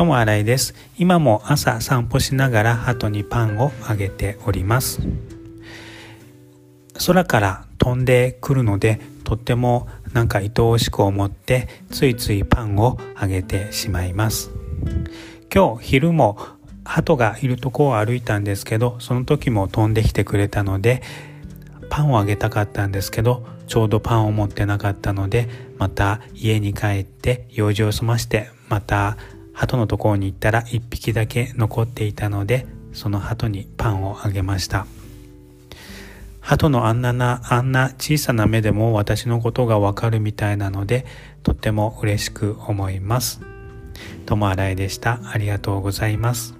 ともあらいです。今も朝散歩しながら鳩にパンをあげております。空から飛んでくるのでとってもなんか愛おしく思ってついついパンをあげてしまいます。今日昼も鳩がいるとこを歩いたんですけどその時も飛んできてくれたのでパンをあげたかったんですけどちょうどパンを持ってなかったのでまた家に帰って用事を済ましてまた鳩のところに行ったら1匹だけ残っていたのでその鳩にパンをあげました鳩のあんななあんな小さな目でも私のことがわかるみたいなのでとっても嬉しく思います。ともあらいでした。ありがとうございます。